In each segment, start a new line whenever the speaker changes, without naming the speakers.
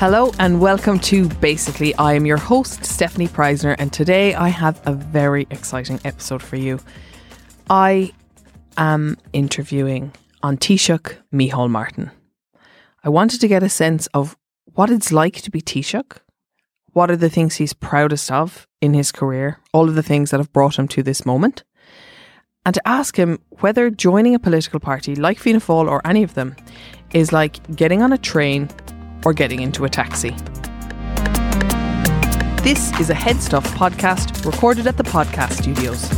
Hello and welcome to Basically. I am your host, Stephanie Preissner, and today I have a very exciting episode for you. I am interviewing on Taoiseach Micheál Martin. I wanted to get a sense of what it's like to be Taoiseach, what are the things he's proudest of in his career, all of the things that have brought him to this moment, and to ask him whether joining a political party like Fianna Fáil or any of them is like getting on a train or getting into a taxi. This is a HeadStuff podcast recorded at the podcast studios.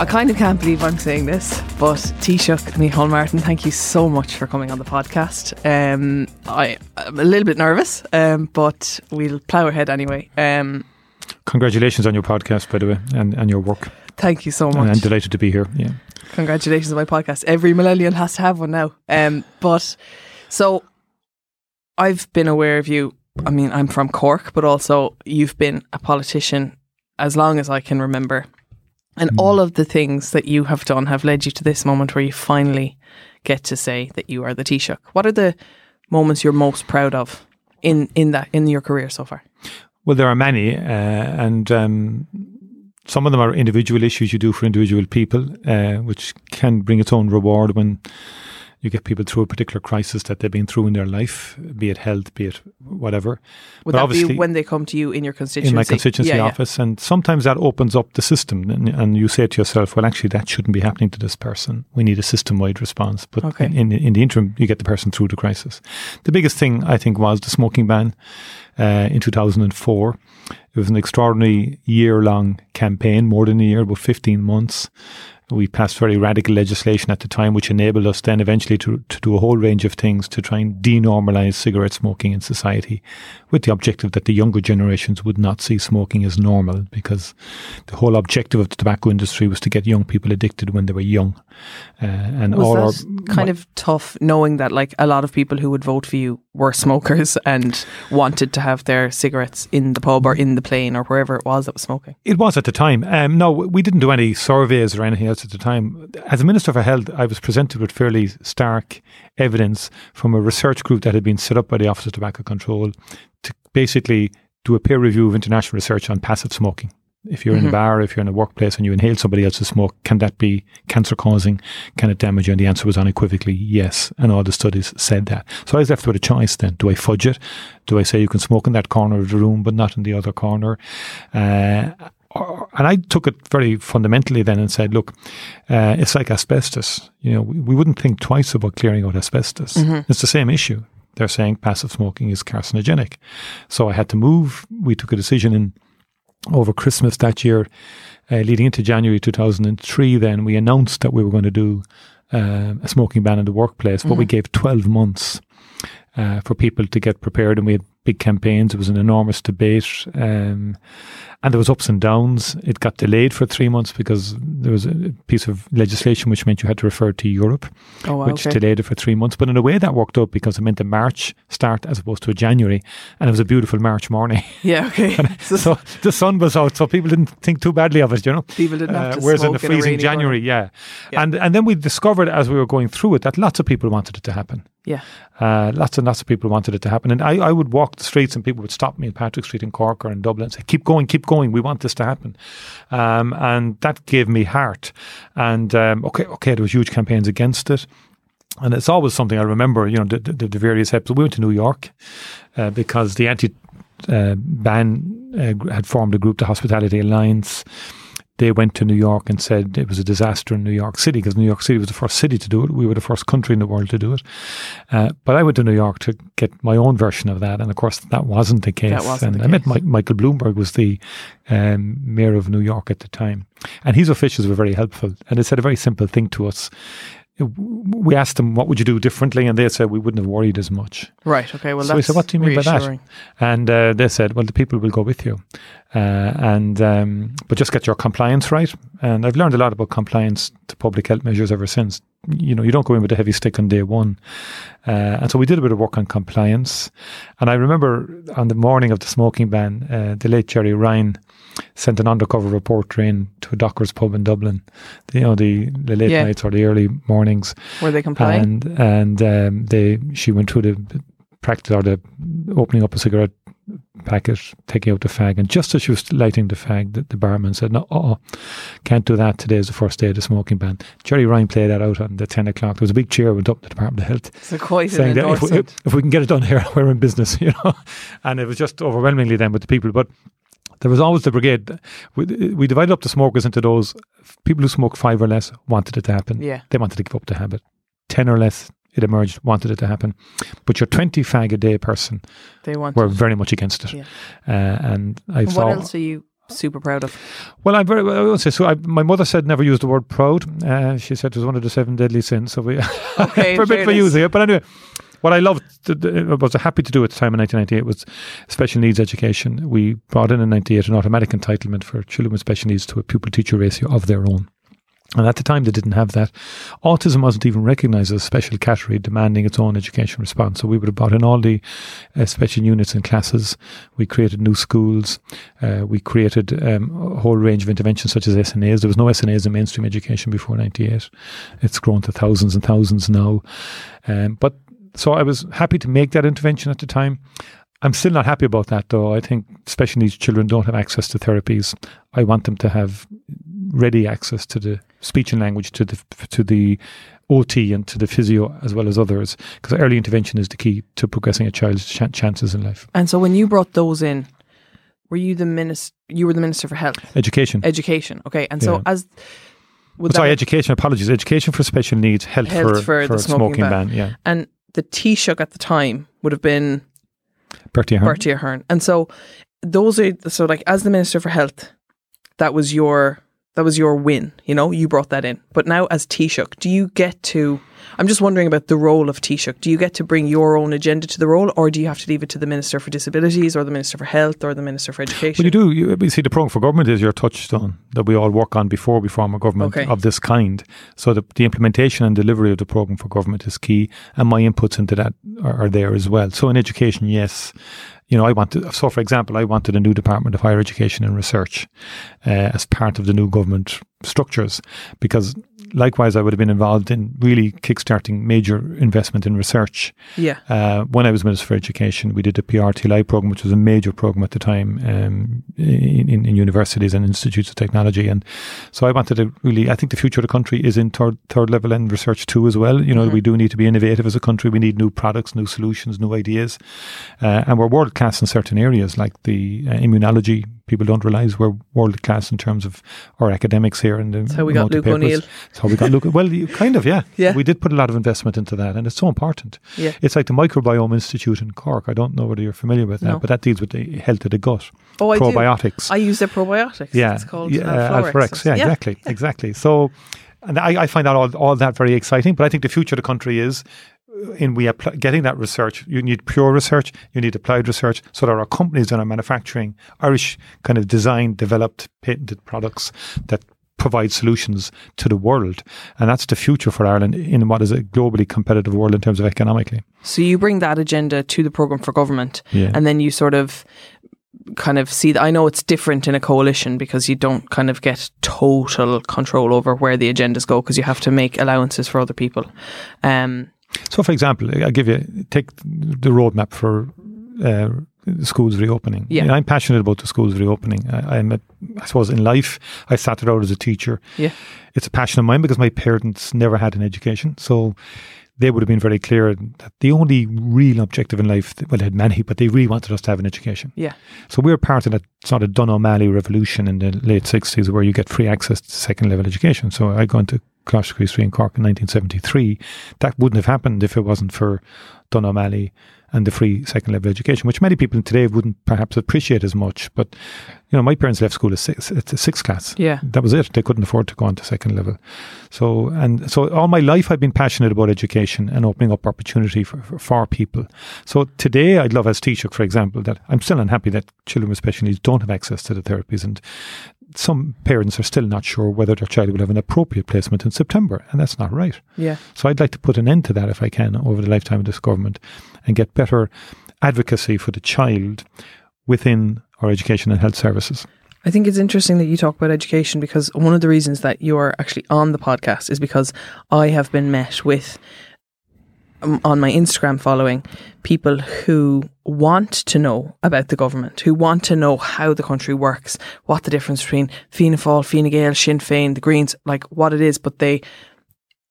I kind of can't believe I'm saying this, but Taoiseach Micheál Martin, thank you so much for coming on the podcast. Um, I, I'm a little bit nervous, um, but we'll plough ahead anyway. Um,
Congratulations on your podcast, by the way, and, and your work.
thank you so
And
much.
I'm delighted to be here. Yeah.
Congratulations on my podcast. Every millennial has to have one now. Um, but so I've been aware of you. I mean, I'm from Cork, but also you've been a politician as long as I can remember. And all of the things that you have done have led you to this moment where you finally get to say that you are the Taoiseach. What are the moments you're most proud of in, in that in your career so far?
Well, there are many, uh, and um, some of them are individual issues you do for individual people, uh, which can bring its own reward when you get people through a particular crisis that they've been through in their life, be it health, be it whatever.
Would
But
that be
obviously-
when they come to you in your constituency?
in my constituency
Yeah, yeah.
office, and sometimes that opens up the system, and, and you say to yourself, "Well, actually, that shouldn't be happening to this person. We need a system-wide response." But
Okay.
in, in the interim, you get the person through the crisis. The biggest thing I think was the smoking ban uh, in 2004. It was an extraordinary year-long campaign, more than a year, about 15 months. We passed very radical legislation at the time, which enabled us then eventually to, to do a whole range of things to try and denormalize cigarette smoking in society, with the objective that the younger generations would not see smoking as normal, because the whole objective of the tobacco industry was to get young people addicted when they were young. Uh, and all
was
our
that kind of tough knowing that like a lot of people who would vote for you were smokers and wanted to have their cigarettes in the pub or in the plane or wherever it was that was smoking.
It was at the time. Um, no, we didn't do any surveys or anything else at the time. As a Minister for Health, I was presented with fairly stark evidence from a research group that had been set up by the Office of Tobacco Control to basically do a peer review of international research on passive smoking. If you're in a bar, if you're in a workplace and you inhale somebody else's smoke, can that be cancer causing? Can it damage you? And the answer was unequivocally yes. And all the studies said that. So I was left with a choice then. Do I fudge it? Do I say you can smoke in that corner of the room, but not in the other corner? Uh, and I took it very fundamentally then and said, look, uh, it's like asbestos. You know, we, we wouldn't think twice about clearing out asbestos. It's the same issue. They're saying passive smoking is carcinogenic. So I had to move. We took a decision in over Christmas that year, uh, leading into January 2003, then we announced that we were going to do um, a smoking ban in the workplace, but we gave 12 months uh, for people to get prepared, and we had big campaigns. It was an enormous debate, um, and there was ups and downs. It got delayed for three months because there was a piece of legislation which meant you had to refer to Europe
Oh, wow,
which
okay.
delayed it for three months. But in a way, that worked out because it meant a March start as opposed to a January, and it was a beautiful March morning.
Yeah, okay. so,
the sun was out, so people didn't think too badly of it, you know.
people didn't have
Uh, whereas in the freezing
rainy
January, yeah.
Yeah.
and and then we discovered as we were going through it that lots of people wanted it to happen.
Yeah.
Uh, lots and lots of people wanted it to happen, and I, I would walk the streets and people would stop me in Patrick Street in Cork or in Dublin and say, "Keep going, keep going. We want this to happen," um, and that gave me heart. And um, okay, okay, there was huge campaigns against it. And it's always something I remember, you know, the, the, the various episodes. We went to New York uh, because the anti uh, ban uh, had formed a group, the Hospitality Alliance. They went to New York and said it was a disaster in New York City because New York City was the first city to do it. We were the first country in the world to do it. Uh, but I went to New York to get my own version of that, and of course that wasn't the case.
That wasn't
and I met
case.
Mi- Michael Bloomberg was the um, mayor of New York at the time, and his officials were very helpful. And they said a very simple thing to us. We asked them, "What would you do differently?" And they said, "We wouldn't have worried as much."
Right. Okay. Well,
So we said, "What do you mean by that?" And uh, they said, "Well, the people will go with you, uh, and um, but just get your compliance right." And I've learned a lot about compliance to public health measures ever since. You know, you don't go in with a heavy stick on day one, uh, and so we did a bit of work on compliance. And I remember on the morning of the smoking ban, uh, the late Gerry Ryan sent an undercover reporter in to a Dockers pub in Dublin. You know, the, the late
Yeah.
nights or the early mornings
Were they complying?
and and um, they she went through the practice or the opening up a cigarette packet, taking out the fag, and just as she was lighting the fag, the, the barman said, "No, oh, can't do that. Today is the first day of the smoking ban." Gerry Ryan played that out on the ten o'clock. There was a big cheer went up to the Department of Health
so quite an
saying that if we, if we can get it done here, we're in business, you know. And it was just overwhelmingly then with the people, but. There was always the brigade. We, we divided up the smokers into those people who smoke five or less wanted it to happen
yeah.
they wanted to give up the habit. 10 or less, it emerged, wanted it to happen. But your 20 fag a day person
They want.
were very much against it.
Yeah.
Uh, and I
what
saw.
else are you super proud of?
Well, I'm very, I would say, so I, my mother said never use the word proud. Uh, she said it was one of the seven deadly sins. So we,
Okay,
for a bit for using it. But anyway, what I loved, to, was happy to do at the time in 1998 was special needs education. We brought in in 98 an automatic entitlement for children with special needs to a pupil teacher ratio of their own. And at the time, they didn't have that. Autism wasn't even recognized as a special category demanding its own education response. So we would have brought in all the uh, special units and classes. We created new schools. Uh, we created um, a whole range of interventions such as SNAs. There was no SNAs in mainstream education before 98. It's grown to thousands and thousands now. Um, but so I was happy to make that intervention at the time. I'm still not happy about that, though. I think special needs children don't have access to therapies. I want them to have ready access to the speech and language, to the to the OT, and to the physio as well as others, because early intervention is the key to progressing a child's ch- chances in life.
And so when you brought those in, were you the minister? You were the minister for health,
Education.
education. Okay. And so
Yeah.
as
Sorry, education. Apologies. Education for special needs, health,
Health
for,
for the smoking
smoking
ban.
ban. Yeah,
and the Taoiseach at the time would have been
Bertie Ahern.
Bertie Ahern. And so those are so like as the Minister for Health, that was your that was your win, you know, you brought that in. But now as Taoiseach, do you get to I'm just wondering about the role of Taoiseach. Do you get to bring your own agenda to the role or do you have to leave it to the Minister for Disabilities or the Minister for Health or the Minister for Education?
Well, you do. You, you see, the programme for government is your touchstone that we all work on before we form a government
Okay.
of this kind. So the, the implementation and delivery of the programme for government is key, and my inputs into that are, are there as well. So in education, yes. You know, I wanted, so for example, I wanted a new Department of Higher Education and Research uh, as part of the new government structures because likewise I would have been involved in really kickstarting major investment in research
Yeah.
uh, when I was Minister for Education, we did the PRTLI program, which was a major program at the time um, in, in, in universities and institutes of technology. And so I wanted to really, I think the future of the country is in third, third level and research too as well. You know, we do need to be innovative as a country. We need new products, new solutions, new ideas. Uh, and we're world class in certain areas like the uh, immunology. People don't realize we're world class in terms of our academics here. And
That's how we got Luke O'Neill.
That's how we got Luke. Well, you, kind of, yeah.
Yeah.
We did put a lot of investment into that, and it's so important.
Yeah.
It's like the Microbiome Institute in Cork. I don't know whether you're familiar with that,
No.
but that deals with the health of the gut,
Oh, I do.
probiotics.
I use their probiotics.
yeah,
It's called
yeah,
uh,
Alflorex.
Florex.
Yeah, exactly, exactly. So, and I, I find that all, all that very exciting. But I think the future of the country is uh, in we apply, getting that research. You need pure research. You need applied research. So there are companies that are manufacturing Irish kind of designed, developed, patented products that provide solutions to the world. And that's the future for Ireland in what is a globally competitive world in terms of economically.
So you bring that agenda to the program for government,
Yeah.
and then you sort of kind of see that. I know it's different in a coalition because you don't kind of get total control over where the agendas go because you have to make allowances for other people. Um,
So, for example, I'll give you take the roadmap for uh, schools reopening.
Yeah.
And I'm passionate about the schools reopening. I, I'm, a, I suppose, in life, I started out as a teacher.
Yeah.
It's a passion of mine because my parents never had an education. So, they would have been very clear that the only real objective in life, well, they had many, but they really wanted us to have an education.
Yeah.
So we were part of that sort of Donogh O'Malley revolution in the late 60s where you get free access to second level education. So I go into Coláiste Chríost Rí in Cork in 1973. That wouldn't have happened if it wasn't for Donogh O'Malley and the free second level education, which many people today wouldn't perhaps appreciate as much. But you know, my parents left school at six, at sixth class.
Yeah,
that was it. They couldn't afford to go on to second level. So and so, all my life I've been passionate about education and opening up opportunity for, for, for people. So today, I'd love as teacher, for example, that I'm still unhappy that children with special needs don't have access to the therapies and some parents are still not sure whether their child will have an appropriate placement in September, and that's not right.
Yeah.
So I'd like to put an end to that if I can over the lifetime of this government and get better advocacy for the child within our education and health services.
I think it's interesting that you talk about education because one of the reasons that you are actually on the podcast is because I have been met with on my Instagram following people who want to know about the government, who want to know how the country works, what the difference between Fianna Fáil, Fine Gael, Sinn Féin, the Greens, like what it is, but they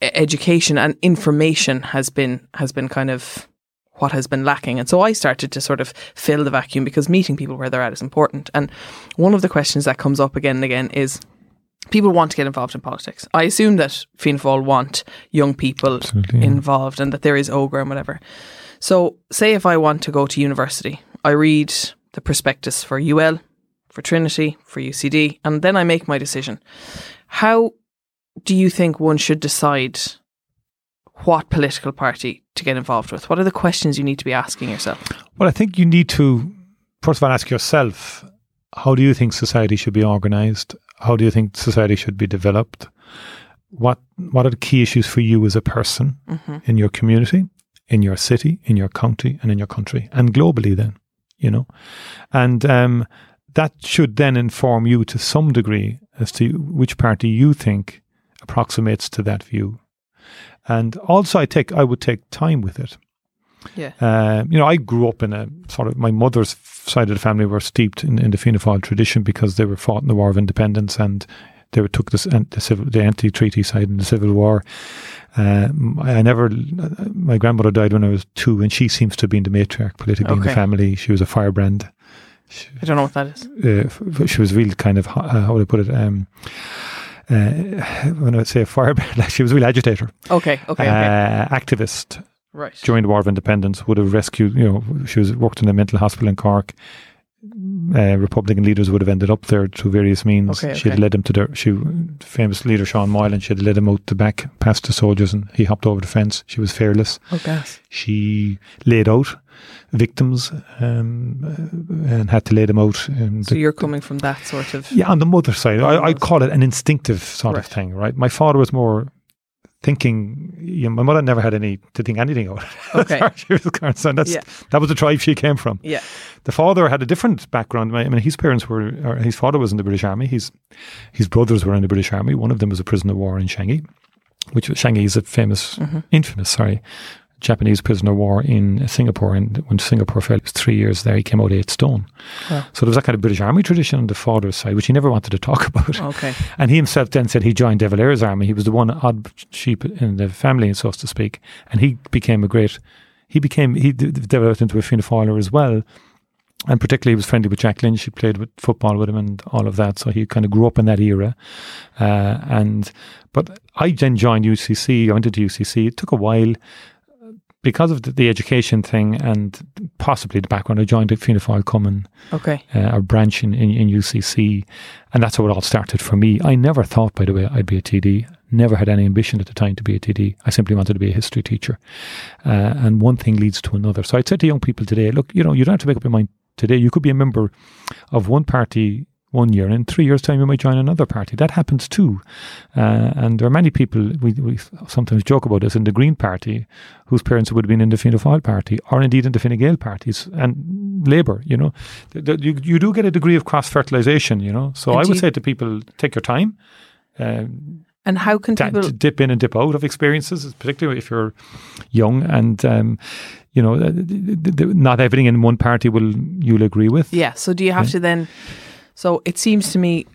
education and information has been has been kind of what has been lacking. And so I started to sort of fill the vacuum because meeting people where they're at is important. And one of the questions that comes up again and again is people want to get involved in politics. I assume that Fianna Fáil want young people
Absolutely,
involved and that there is Ógra and whatever. So, say if I want to go to university, I read the prospectus for UL, for Trinity, for UCD, and then I make my decision. How do you think one should decide what political party to get involved with? What are the questions you need to be asking yourself?
Well, I think you need to, first of all, ask yourself how do you think society should be organised? How do you think society should be developed? What What are the key issues for you as a person
Mm-hmm.
in your community, in your city, in your county, and in your country, and globally? Then, you know, and um, that should then inform you to some degree as to which party you think approximates to that view. And also, I take I would take time with it.
Yeah.
Uh, you know, I grew up in a sort of my mother's side of the family were steeped in, in the Fianna Fáil tradition because they were fought in the War of Independence and they were, took this the civil the anti-treaty side in the Civil War. Uh, I never. My grandmother died when I was two, and she seems to have been the matriarch politically in the family. She was a firebrand.
I don't know what that is.
Uh, she was really kind of uh, how would I put it? Um, uh, when I would say a firebrand, like she was a real agitator,
Okay, okay, okay.
uh, activist,
right.
during the War of Independence would have rescued, you know, she was worked in a mental hospital in Cork. Uh, Republican leaders would have ended up there through various means.
Okay,
she had
okay.
led them to the she, famous leader Sean Moylan. She had led him out the back past the soldiers, and he hopped over the fence. She was fearless.
Oh, gas.
She laid out victims um, uh, and had to lay them out. Um,
So
the-
you're coming from that sort of.
yeah, on the mother side, I, I'd call it an instinctive sort
Right.
of thing, right? My father was more thinking. You know, my mother never had any to think anything of. it.
Okay.
as far as she was concerned. That's
Yeah.
that was the tribe she came from.
Yeah.
The father had a different background. I mean, his parents were, or his father was in the British Army. His his brothers were in the British Army. One of them was a prisoner of war in Changi, which was Changi is a famous,
Mm-hmm.
infamous, sorry, Japanese prisoner of war in Singapore. And when Singapore fell, it was three years there. He came out eight stone.
Wow.
So there was that kind of British Army tradition on the father's side, which he never wanted to talk about.
Okay.
And he himself then said he joined De Valera's army. He was the one odd sheep in the family, so to speak. And he became a great, he became, he developed into a Fianna Fáiler as well. And particularly he was friendly with Jack Lynch. He played with football with him and all of that. So he kind of grew up in that era. Uh, and, but I then joined UCC. I went into UCC. It took a while because of the, the education thing and possibly the background. I joined Fianna Fáil Cumann
Okay.
uh, our branch in, in, in UCC, and that's how it all started for me. I never thought, by the way, I'd be a TD. Never had any ambition at the time to be a TD. I simply wanted to be a history teacher, uh, and one thing leads to another. So I'd say to young people today, look, you know, you don't have to make up your mind today. You could be a member of one party one year, in three years' time, you might join another party. That happens too. Uh, and there are many people, we, we sometimes joke about this, in the Green Party, whose parents would have been in the Fianna Fáil Party, or indeed in the Fine Gael parties, and Labour, you know. You, you do get a degree of cross fertilisation, you know. So
And
I would
you-
say to people, take your time. Um,
And how can
da-
people?
dip in and dip out of experiences, particularly if you're young and um, you know, th- not everything in one party will you'll agree with.
Yeah. So do you have
Yeah.
to then? So it seems to me,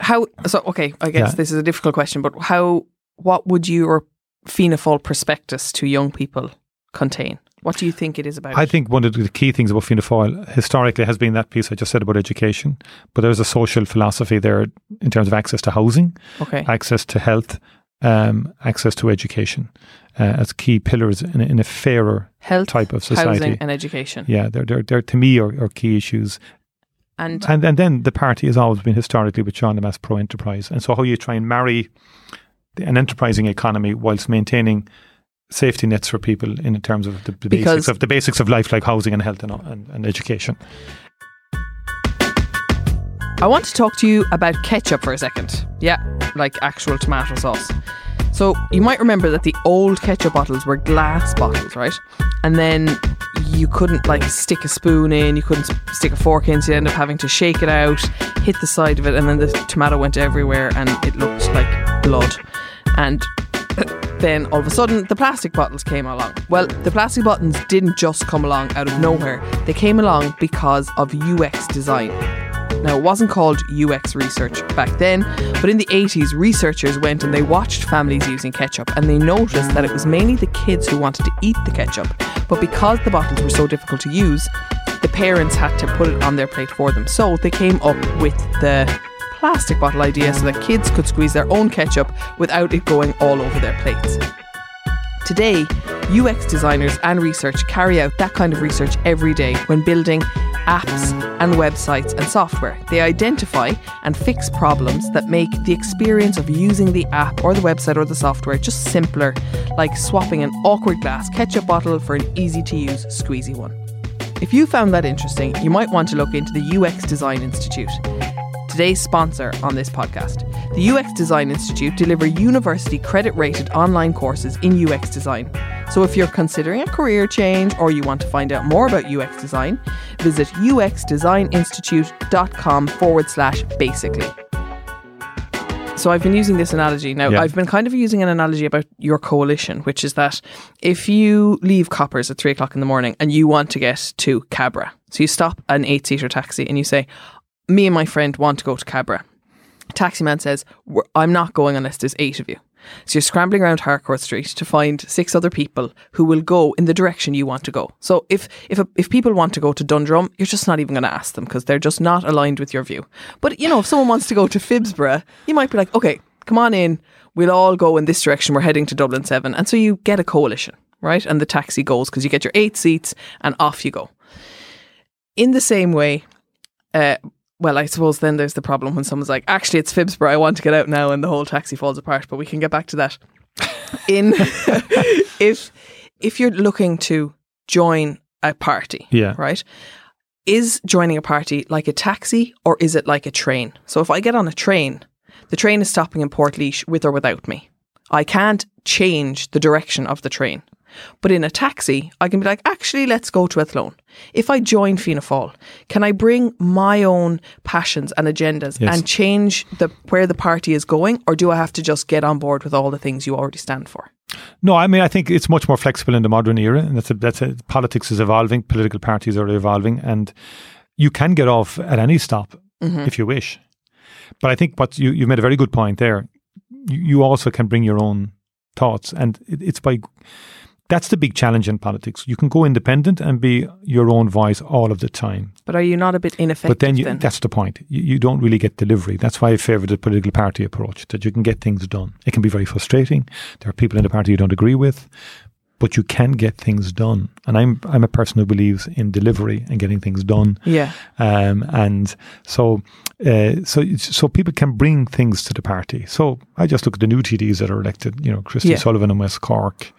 how? So okay, I guess
Yeah.
this is a difficult question, but how? What would your Fianna prospectus to young people contain? What do you think it is about?
I think one of the key things about Fianna Fáil historically has been that piece I just said about education, but there's a social philosophy there in terms of access to housing,
okay.
access to health, um, access to education uh, as key pillars in, a- in a fairer
Health,
type of society.
housing, and education.
yeah, they're, they're, they're to me are, are key issues.
And
And and then the party has always been historically with Sean Lemass pro enterprise. And so how you try and marry the- an enterprising economy whilst maintaining safety nets for people in terms of the, the basics of the basics of life like housing and health and, and, and education.
I want to talk to you about ketchup for a second. Yeah, like actual tomato sauce. So you might remember that the old ketchup bottles were glass bottles, right? And then you couldn't like stick a spoon in, you couldn't stick a fork in, so you end up having to shake it out, hit the side of it, and then the tomato went everywhere and it looked like blood. And then all of a sudden the plastic bottles came along. Well, the plastic bottles didn't just come along out of nowhere. They came along because of UX design. Now, it wasn't called UX research back then, but in the 80s, researchers went and they watched families using ketchup and they noticed that it was mainly the kids who wanted to eat the ketchup. But because the bottles were so difficult to use, the parents had to put it on their plate for them. So they came up with the plastic bottle idea so that kids could squeeze their own ketchup without it going all over their plates. Today, UX designers and research carry out that kind of research every day when building apps and websites and software. They identify and fix problems that make the experience of using the app or the website or the software just simpler, like swapping an awkward glass ketchup bottle for an easy to use squeezy one. If you found that interesting, you might want to look into the UX Design Institute. Today's sponsor on this podcast. The UX Design Institute deliver university credit rated online courses in UX design. So if you're considering a career change or you want to find out more about UX design, visit uxdesigninstitute.com forward slash basically. So I've been using this analogy. Now,
Yeah.
I've been kind of using an analogy about your coalition, which is that if you leave Coppers at three o'clock in the morning and you want to get to Cabra, so you stop an eight seater taxi and you say, Me and my friend want to go to Cabra. Taxi man says, I'm not going unless there's eight of you. So you're scrambling around Harcourt Street to find six other people who will go in the direction you want to go. So if if a, if people want to go to Dundrum, you're just not even going to ask them because they're just not aligned with your view. But you know, if someone wants to go to Phibsborough, you might be like, okay, come on in. We'll all go in this direction. We're heading to Dublin Seven, and so you get a coalition, right? And the taxi goes because you get your eight seats, and off you go. In the same way, uh, well, I suppose then there's the problem when someone's like, actually, it's Phibsborough, I want to get out now, and the whole taxi falls apart. But we can get back to that. In if if you're looking to join a party,
Yeah.
right, is joining a party like a taxi or is it like a train? So if I get on a train, the train is stopping in Portlaoise with or without me. I can't change the direction of the train. But in a taxi, I can be like, actually, let's go to Athlone. If I join Fianna Fáil, can I bring my own passions and agendas
Yes.
and change the where the party is going, or do I have to just get on board with all the things you already stand for?
No, I mean I think it's much more flexible in the modern era, and that's a, that's a, politics is evolving, political parties are evolving, and you can get off at any stop mm-hmm. if you wish. But I think what you you made a very good point there. You, you also can bring your own thoughts, and it, it's by that's the big challenge in politics. You can go independent and be your own voice all of the time.
But are you not a bit ineffective
But then, you,
then?
that's the point. You, you don't really get delivery. That's why I favour the political party approach, that you can get things done. It can be very frustrating. There are people in the party you don't agree with, but you can get things done. And I'm I'm a person who believes in delivery and getting things done.
yeah.
Um, and so, uh, so so people can bring things to the party. So I just look at the new TDs that are elected. You know, Christy
Yeah.
Sullivan in West Cork.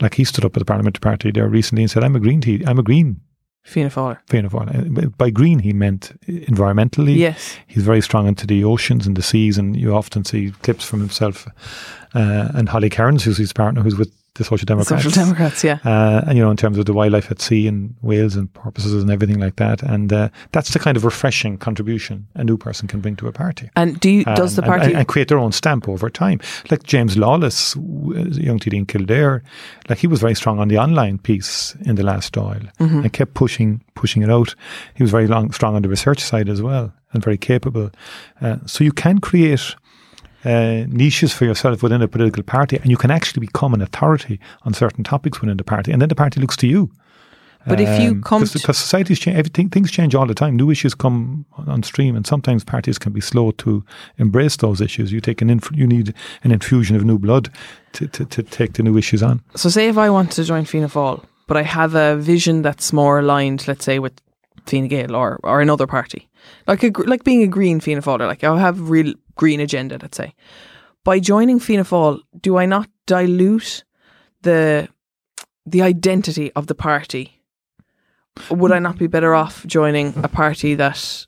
Like he stood up at the parliamentary party there recently and said, "I'm a green tea. I'm a green
Fianna Fáil.
Fianna Fáil. Uh, By green, he meant environmentally.
Yes.
He's very strong into the oceans and the seas, and you often see clips from himself uh, and Holly Cairns, who's his partner, who's with the Social Democrats.
Social Democrats, yeah.
Uh, and you know, in terms of the wildlife at sea and whales and porpoises and everything like that, and uh, that's the kind of refreshing contribution a new person can bring to a party.
And do you, does the
And- and-
party
and, create their own stamp over time? Like James Lawless, a young TD in Kildare, like he was very strong on the online piece in the last Dáil
Mm-hmm.
and kept pushing pushing it out. He was very long, strong on the research side as well and very capable. Uh, so you can create uh, niches for yourself within a political party, and you can actually become an authority on certain topics within the party, and then the party looks to you.
But if you come
because, societies change, everything things change all the time. New issues come on- on stream, and sometimes parties can be slow to embrace those issues. You take an inf- you need an infusion of new blood to, to, to take the new issues on.
So, say if I want to join Fianna Fáil, but I have a vision that's more aligned, let's say, with Fine Gael or, or another party, like a, like being a Green Fianna Fáil, like I have a real green agenda, let's say. By joining Fianna Fáil, do I not dilute the the identity of the party? Would I not be better off joining a party that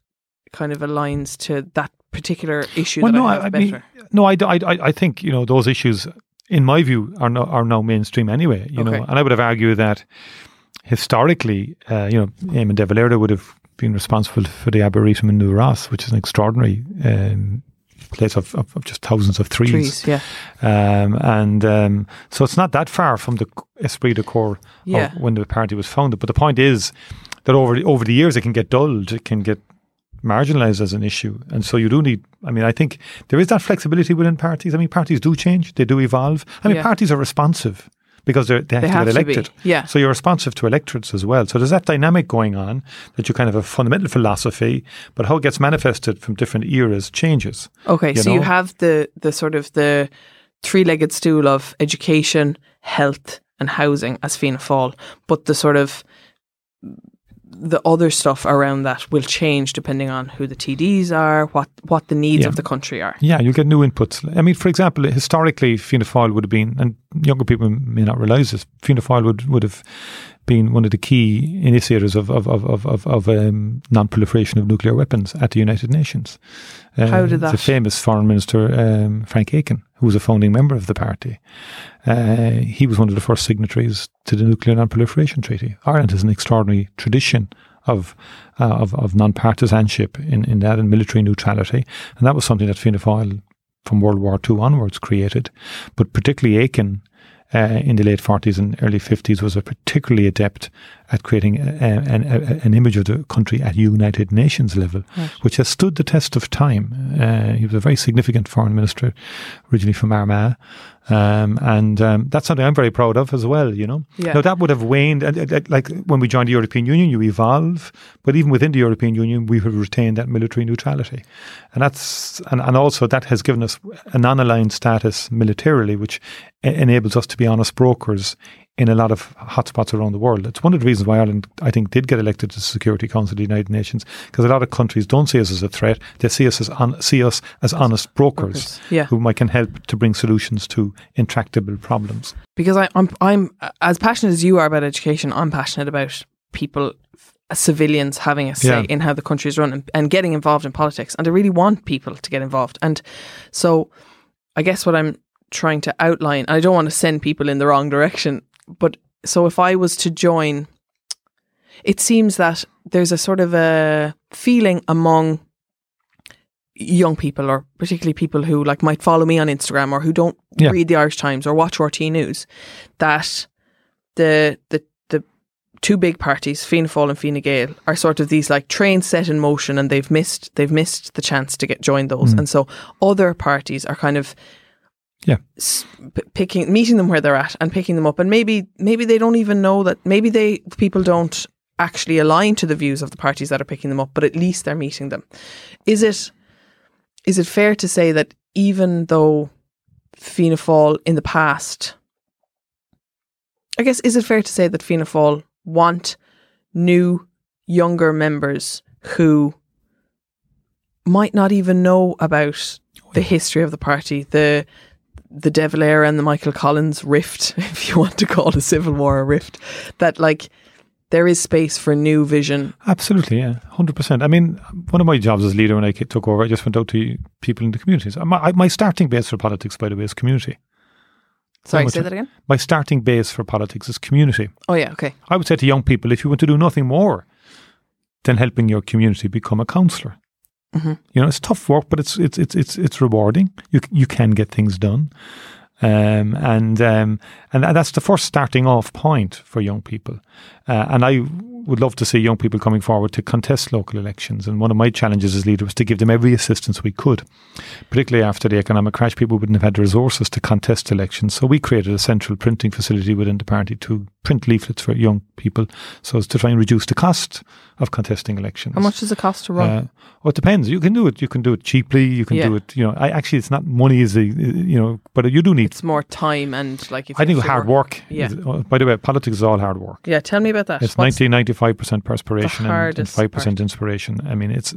kind of aligns to that particular issue that I have better?
mean, no, I, I, I I think you know those issues, in my view, are no, are now mainstream anyway. You know, and I would have argued that historically, uh, you know, Eamon de Valera would have been responsible for the Arboretum in New Ross, which is an extraordinary um, place of, of, of just thousands of trees.
Trees, yeah.
Um, and um, so it's not that far from the esprit de corps
Yeah.
of when the party was founded. But the point is that over the, over the years, it can get dulled, it can get marginalized as an issue. And so you do need, I mean, I think there is that flexibility within parties. I mean, parties do change, they do evolve. I mean,
Yeah.
parties are responsive because they're, they have
They
to
have
get
to
elected.
yeah.
So you're responsive to electorates as well. So there's that dynamic going on that you kind of have a fundamental philosophy, but how it gets manifested from different eras changes.
Okay,
you
so you have the the sort of the three-legged stool of education, health, and housing as Fianna Fáil, but the sort of the other stuff around that will change depending on who the TDs are, what what the needs
Yeah.
of the country are.
Yeah, you get new inputs. I mean, for example, historically, Fianna Fáil would have been, and younger people may not realise this, Fianna Fáil would, would have been one of the key initiators of, of, of, of, of, of um, non-proliferation of nuclear weapons at the United Nations. Uh,
How did
The famous Foreign Minister, um, Frank Aiken, who was a founding member of the party. Uh, he was one of the first signatories to the Nuclear Non-Proliferation Treaty. Ireland has an extraordinary tradition of uh, of, of non-partisanship in, in that and military neutrality, and that was something that Fianna Fáil from World War II onwards created. But particularly Aiken uh, in the late 40s and early 50s was a particularly adept at creating a, an, a, an image of the country at United Nations level, which has stood the test of time. Uh, he was a very significant foreign minister, originally from Armagh. Um, and um, that's something I'm very proud of as well, you know.
Yeah.
Now, that would have waned, and, and, like when we joined the European Union, you evolve, but even within the European Union, we have retained that military neutrality. And that's, and, and also that has given us a non aligned status militarily, which enables us to be honest brokers in a lot of hotspots around the world. It's one of the reasons why Ireland, I think, did get elected to the Security Council of the United Nations, because a lot of countries don't see us as a threat; they see us as on, see us as honest brokers,
Brokers, yeah.
who might can help to bring solutions to intractable problems.
because I, I'm I'm as passionate as you are about education. I'm passionate about people, uh, civilians having a say
Yeah.
in how the country is run and, and getting involved in politics. And I really want people to get involved. And so, I guess what I'm trying to outline, I don't want to send people in the wrong direction, but so if I was to join, it seems that there's a sort of a feeling among young people or particularly people who like might follow me on Instagram or who don't
Yeah.
read the Irish Times or watch RTÉ News that the the the two big parties, Fianna Fáil and Fine Gael, are sort of these like trains set in motion and they've missed they've missed the chance to get join those. Mm. And so other parties are kind of
Yeah.
p- picking meeting them where they're at and picking them up. And maybe maybe they don't even know that maybe they people don't actually align to the views of the parties that are picking them up but at least they're meeting them. Is it is it fair to say that even though Fianna Fáil in the past I guess is it fair to say that Fianna Fáil want new younger members who might not even know about oh, the history of the party the the De Valera and the Michael Collins rift, if you want to call a civil war a rift, that like there is space for new vision.
Absolutely, yeah, hundred percent. I mean, one of my jobs as leader when I took over, I just went out to people in the communities. My, my starting base for politics, by the way, is community.
Sorry, say that again.
My starting base for politics is community.
Oh yeah, okay.
I would say to young people, if you want to do nothing more than helping your community become a councillor,
Mhm.
you know, it's tough work, but it's it's it's it's it's rewarding. You you can get things done, um, and um, and that's the first starting off point for young people. Uh, and I would love to see young people coming forward to contest local elections. And one of my challenges as leader was to give them every assistance we could. Particularly after the economic crash, people wouldn't have had the resources to contest elections. So we created a central printing facility within the party to print leaflets for young people so as to try and reduce the cost of contesting elections.
How much does it cost to run?
Uh, well, it depends. You can do it. You can do it cheaply. You can
Yeah.
do it. You know, I actually, it's not money is the you know, but you do need.
it's more time and like. If
I think hard work.
Yeah.
is- oh, by the way, politics is all hard work.
Yeah, tell me about that.
It's
What's-
90, 95% perspiration and- and 5%
part?
inspiration. I mean, it's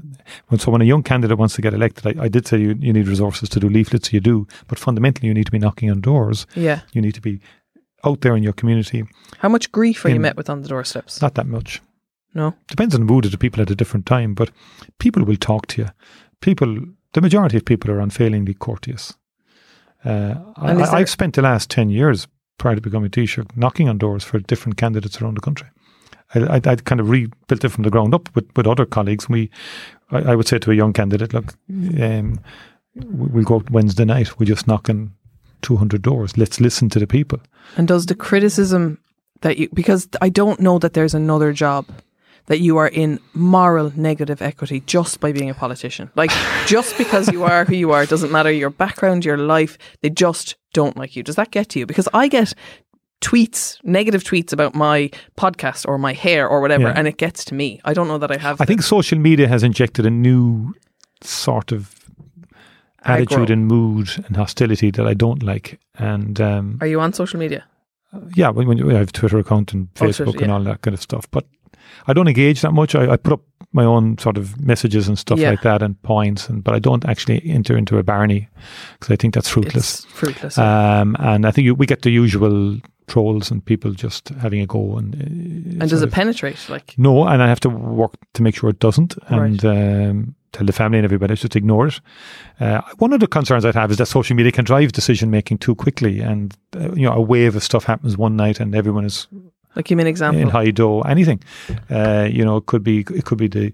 when so when a young candidate wants to get elected, I, I did say you, you need resources to do leaflets, you do, but fundamentally you need to be knocking on doors.
Yeah.
You need to be out there in your community.
How much grief are you met with on the doorsteps?
Not that much.
No.
Depends on the mood of the people at a different time, but people will talk to you. People, the majority of people are unfailingly courteous. Uh, I,
And is there-
I've spent the last 10 years prior to becoming a Taoiseach knocking on doors for different candidates around the country. I, I'd kind of rebuilt it from the ground up with, with other colleagues. We, I, I would say to a young candidate, look, um, we- we'll go out Wednesday night. We're just knocking 200 doors. Let's listen to the people.
And does the criticism that you because I don't know that there's another job that you are in moral negative equity just by being a politician. Like just because you are who you are doesn't matter your background, your life, they just don't like you. Does that get to you? Because I get tweets, negative tweets about my podcast or my hair or whatever
Yeah.
and it gets to me. I don't know that I have
I think social media has injected a new sort of attitude and mood and hostility that I don't like. And um,
Are you on social media?
yeah, when, when you I have a Twitter account and
Oh,
Facebook
Twitter,
and all that kind of stuff, but I don't engage that much. I, I put up my own sort of messages and stuff
Yeah.
like that and points, and but I don't actually enter into a barney because I think that's fruitless.
It's fruitless.
Um, and I think you, we get the usual trolls and people just having a go and uh,
and does it
of-
penetrate? Like
no, and I have to work to make sure it doesn't,
Right.
and um, tell the family and everybody just ignore it. Uh, one of the concerns I'd have is that social media can drive decision making too quickly, and uh, you know a wave of stuff happens one night, and everyone is
like give me an example.
in high dough. Anything, uh, you know, it could be it could be the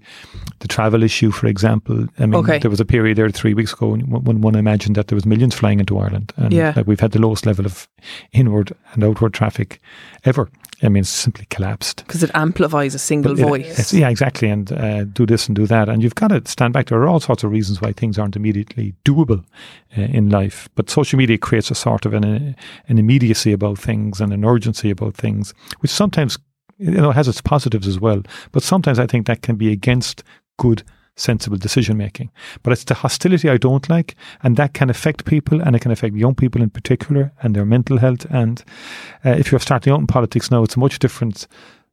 the travel issue, for example. I mean,
Okay.
there was a period there three weeks ago when, when one imagined that there was millions flying into Ireland, and
Yeah.
like, we've had the lowest level of inward and outward traffic ever. I mean, it's simply collapsed.
because it amplifies a single
it-
voice.
yeah, exactly. And uh, do this and do that. And you've got to stand back. There are all sorts of reasons why things aren't immediately doable uh, in life. But social media creates a sort of an, uh, an immediacy about things and an urgency about things, which sometimes you know it has its positives as well. But sometimes I think that can be against good sensible decision making. But it's the hostility I don't like, and that can affect people, and it can affect young people in particular, and their mental health. And uh, if you're starting out in politics now, it's a much different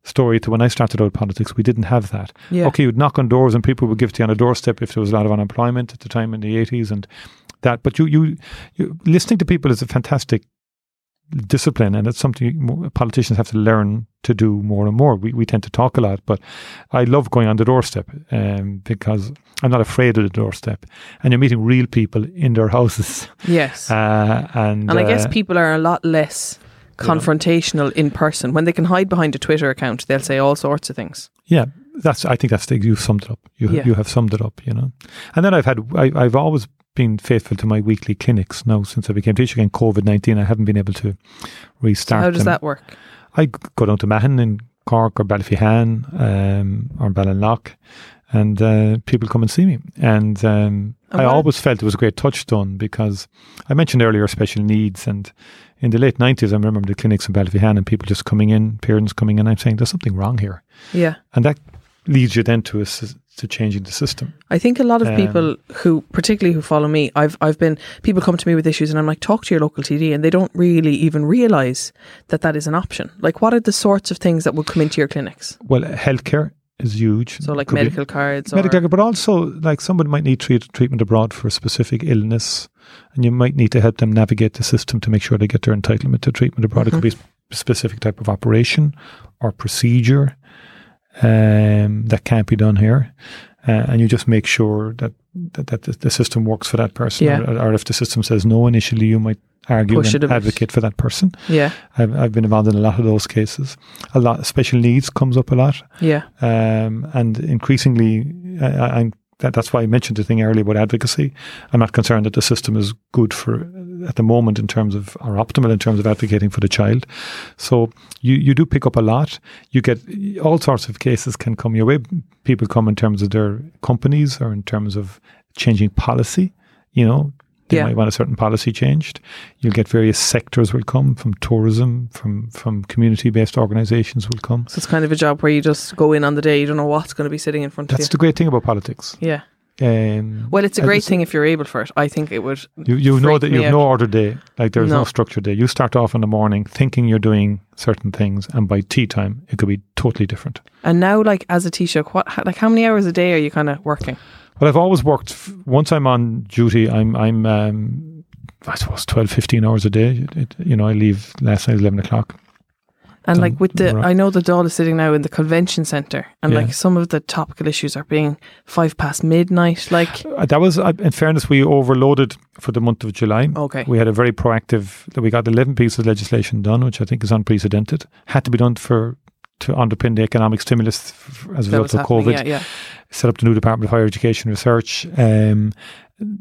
story to when I started out politics. We didn't have that.
Yeah.
Okay, you'd knock on doors, and people would give to you on a doorstep if there was a lot of unemployment at the time in the eighties, and that. But you, you, you, listening to people is a fantastic discipline, and it's something politicians have to learn to do more and more. We, we tend to talk a lot, but I love going on the doorstep um, because I'm not afraid of the doorstep, and you're meeting real people in their houses,
Yes.
uh, and
and I guess
uh,
people are a lot less confrontational in person. When they can hide behind a Twitter account, they'll say all sorts of things.
Yeah, that's. I think that's the, you've summed it up. You
Yeah.
you have summed it up. You know, and then I've had. I, I've always been faithful to my weekly clinics. Now since I became Taoiseach Again, COVID nineteen, I haven't been able to restart.
How does
them. that?
work?
I go down to Mahon in Cork or Ballyphehane um, or Ballinlough, and uh, people come and see me. And um,
And
I always felt it was a great touchstone because I mentioned earlier special needs, and in the late nineties, I remember the clinics in Ballyphehane and people just coming in, parents coming in. I'm saying there's something wrong here
Yeah.
and that leads you then to a, to changing the system.
I think a lot of
Um,
people who, particularly who follow me, I've I've been people come to me with issues, and I'm like, talk to your local TD, and they don't really even realize that that is an option. Like, what are the sorts of things that would come into your clinics?
Well, healthcare is huge.
So, like
Could be
medical cards, or
medical, but also like someone might need treat, treatment abroad for a specific illness, and you might need to help them navigate the system to make sure they get their entitlement to treatment abroad. It could be a specific type of operation or procedure um, that can't be done here, uh, and you just make sure that that, that the, the system works for that person.
Yeah.
Or, or if the system says no initially, you might argue
Push
and advocate for that person.
yeah,
I've, I've been involved in a lot of those cases. A lot special needs comes up a lot,
yeah,
um, and increasingly, I, I'm that, that's why I mentioned the thing earlier about advocacy. I'm not concerned that the system is good for at the moment in terms of, are optimal in terms of advocating for the child. So you, you do pick up a lot. You get all sorts of cases can come your way. People come in terms of their companies or in terms of changing policy. You know, they
Yeah.
might want a certain policy changed. You'll get various sectors will come from tourism, from from community based organisations will come.
So it's kind of a job where you just go in on the day, you don't know what's going to be sitting in front
That's
of you.
That's the great thing about politics.
Yeah.
Um,
Well, it's a great thing if you're able for it. I think it would.
You you know that you have
out.
no order day. Like there's no.
No.
structure day. You start off in the morning thinking you're doing certain things, and by tea time it could be totally different.
And now, like as a tea Taoiseach, what like how many hours a day are you kind of working?
Well, I've always worked. f- Once I'm on duty, I'm I'm um, I suppose 12, 15 hours a day. It- you know, I leave last night eleven o'clock.
And like with the,
Right.
I know the Dáil is sitting now in the convention centre, and
Yeah.
like some of the topical issues are being five past midnight. Like,
Uh, That was, uh, in fairness, we overloaded for the month of July.
okay,
We had a very proactive. We got eleven pieces of legislation done, which I think is unprecedented. Had to be done for to underpin the economic stimulus f- as a
that
result of. COVID.
Yeah, yeah.
set up the new Department of Higher Education Research, um,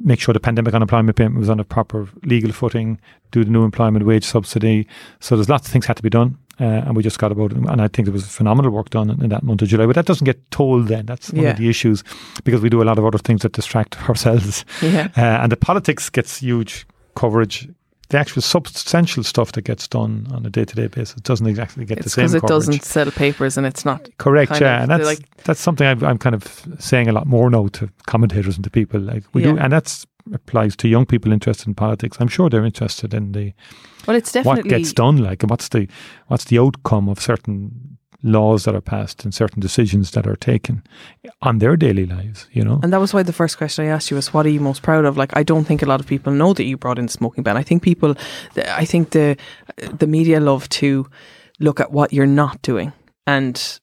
make sure the pandemic unemployment payment was on a proper legal footing, do the new employment wage subsidy. So there's lots of things had to be done. Uh, and we just got about it. And I think there was phenomenal work done in, in that month of July. But that doesn't get told then. That's one
Yeah.
of the issues because we do a lot of other things that distract ourselves.
Yeah.
Uh, and the politics gets huge coverage. The actual substantial stuff that gets done on a day to day basis doesn't exactly get
It's
the same
because it
coverage.
doesn't sell papers and it's not.
Correct, yeah, and that's
like-
that's something I'm, I'm kind of saying a lot more now to commentators and to people. Like we do, and that's applies to young people interested in politics. I'm sure they're interested in the
Well, it's definitely
what gets done, like, what's the what's the outcome of certain laws that are passed and certain decisions that are taken on their daily lives. You know,
And that was why the first question I asked you was, "What are you most proud of?" Like, I don't think a lot of people know that you brought in smoking ban. I think people, I think the the media love to look at what you're not doing and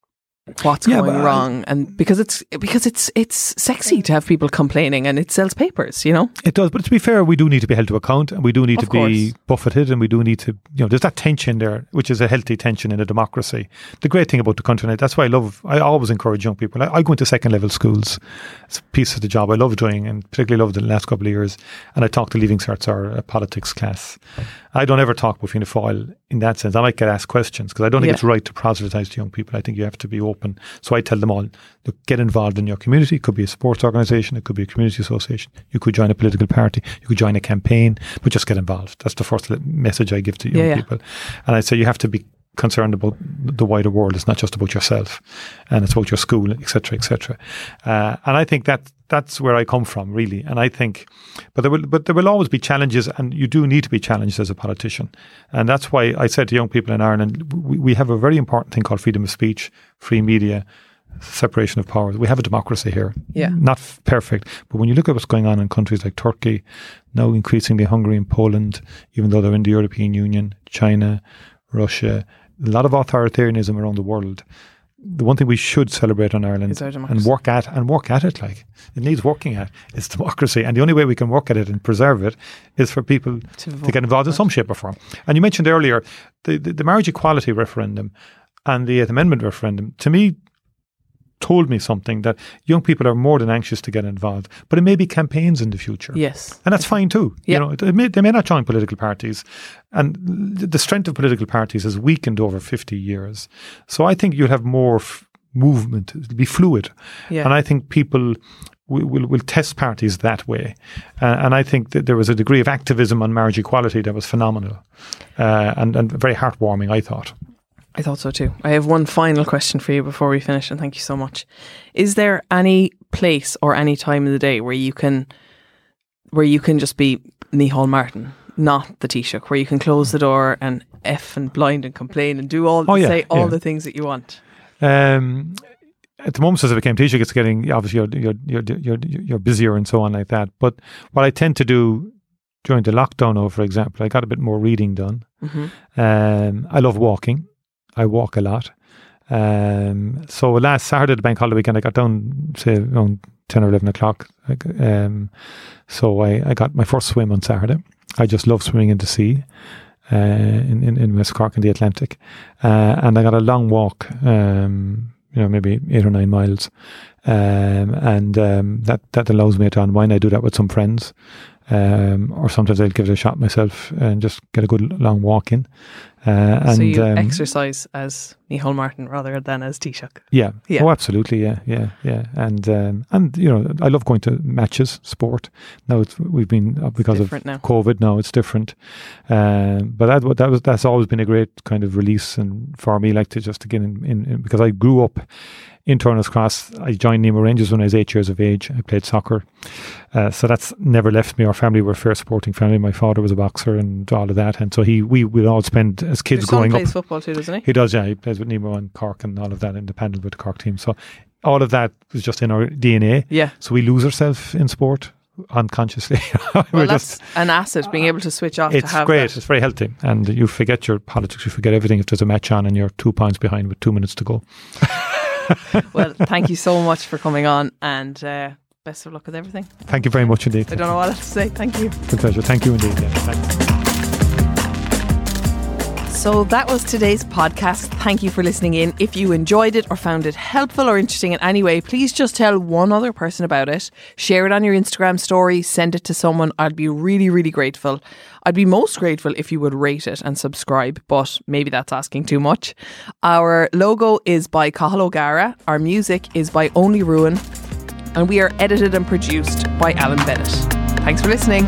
what's
Yeah,
going wrong, and because it's because it's it's sexy to have people complaining and it sells papers, you know.
It does, but to be fair, we do need to be held to account, and we do need
Of
to be buffeted, and we do need to, you know, there's that tension there, which is a healthy tension in a democracy. The great thing about the country, that's why I love, I always encourage young people. I, I go into second level schools. It's a piece of the job I love doing, and particularly love the last couple of years. And I talk to Leaving Certs or a uh, politics class. I don't ever talk between the foil in that sense. I might get asked questions because I don't think
Yeah.
it's right to proselytize to young people. I think you have to be open. So I tell them all, look, get involved in your community. It could be a sports organisation, it could be a community association, you could join a political party, you could join a campaign, but just get involved. That's the first message I give to young
Yeah, yeah.
people. And I say you have to be concerned about the wider world. It's not just about yourself, and it's about your school, etc., etc. Uh, and I think that that's where I come from, really. And I think, but there will, but there will always be challenges, and you do need to be challenged as a politician. And that's why I said to young people in Ireland, we, we have a very important thing called freedom of speech, free media, separation of powers. We have a democracy here.
Yeah.
Not f- perfect, but when you look at what's going on in countries like Turkey, now increasingly Hungary and Poland, even though they're in the European Union, China, Russia, a lot of authoritarianism around the world. The one thing we should celebrate on Ireland and work at and work at it like it needs working at is democracy. And the only way we can work at it and preserve it is for people
To
to get involved in some shape or form. And you mentioned earlier the, the, the marriage equality referendum and the Eighth Amendment referendum, to me, told me something that young people are more than anxious to get involved. But it may be campaigns in the future.
Yes,
And that's fine too.
Yeah.
You know, it may, they may not join political parties, and the strength of political parties has weakened over fifty years. So I think you'll have more f- movement. It'll be fluid,
yeah.
and I think people will, will, will test parties that way. Uh, and I think that there was a degree of activism on marriage equality that was phenomenal, uh, and and very heartwarming. I thought.
I thought so too. I have one final question for you before we finish, and thank you so much. Is there any place or any time of the day where you can, where you can just be Micheál Martin, not the Taoiseach, where you can close the door and f and blind and complain and do all
Oh, yeah,
say all
yeah.
the things that you want?
Um, at the moment, since I became Taoiseach, it's getting obviously you're, you're you're you're you're busier and so on like that. But what I tend to do during the lockdown, now, for example, I got a bit more reading done.
hmm
Um, I love walking. I walk a lot. Um, so last Saturday, the bank holiday weekend, I got down say around ten or eleven o'clock. Um, so I, I got my first swim on Saturday. I just love swimming in the sea. Uh, in, in, in West Cork in the Atlantic, uh, and I got a long walk, um, you know, maybe eight or nine miles, um, and um, that that allows me to unwind. I do that with some friends, um, or sometimes I'll give it a shot myself and just get a good long walk in. Uh, and
so you
um,
exercise as Micheál Martin rather than as Taoiseach.
yeah.
Yeah.
Oh, absolutely. Yeah. Yeah. Yeah. And um, and you know, I love going to matches, sport. Now it's, we've been uh, because of
now.
COVID. Now it's different. Um, but that that was that's always been a great kind of release and for me, like to just to get in, in, in because I grew up in Turner's Cross. I joined Nemo Rangers when I was eight years of age. I played soccer, uh, so that's never left me. Our family were a fair sporting family. My father was a boxer and all of that, and so he we would all spend as kids
Your
growing
plays
up.
football too, doesn't he?
He does, yeah. He plays with Nemo and Cork and all of that, independent with the Cork team. So all of that was just in our DNA.
Yeah.
So we lose ourselves in sport unconsciously.
Well,
just-
that's an asset being able to switch off.
it's
to have
great.
that.
It's very healthy, and you forget your politics. You forget everything if there's a match on and you're two points behind with two minutes to go.
Well, thank you so much for coming on, and uh, best of luck with everything.
Thank you very much indeed.
I don't know what else to say. Thank you.
It's a pleasure. Thank you indeed. Yeah, thanks.
So that was today's podcast. Thank you for listening in. If you enjoyed it or found it helpful or interesting in any way, please just tell one other person about it. Share it on your Instagram story, send it to someone. I'd be really, really grateful. I'd be most grateful if you would rate it and subscribe, but maybe that's asking too much. Our logo is by Cahill O'Gara. Our music is by Only Ruin. And we are edited and produced by Alan Bennett. Thanks for listening.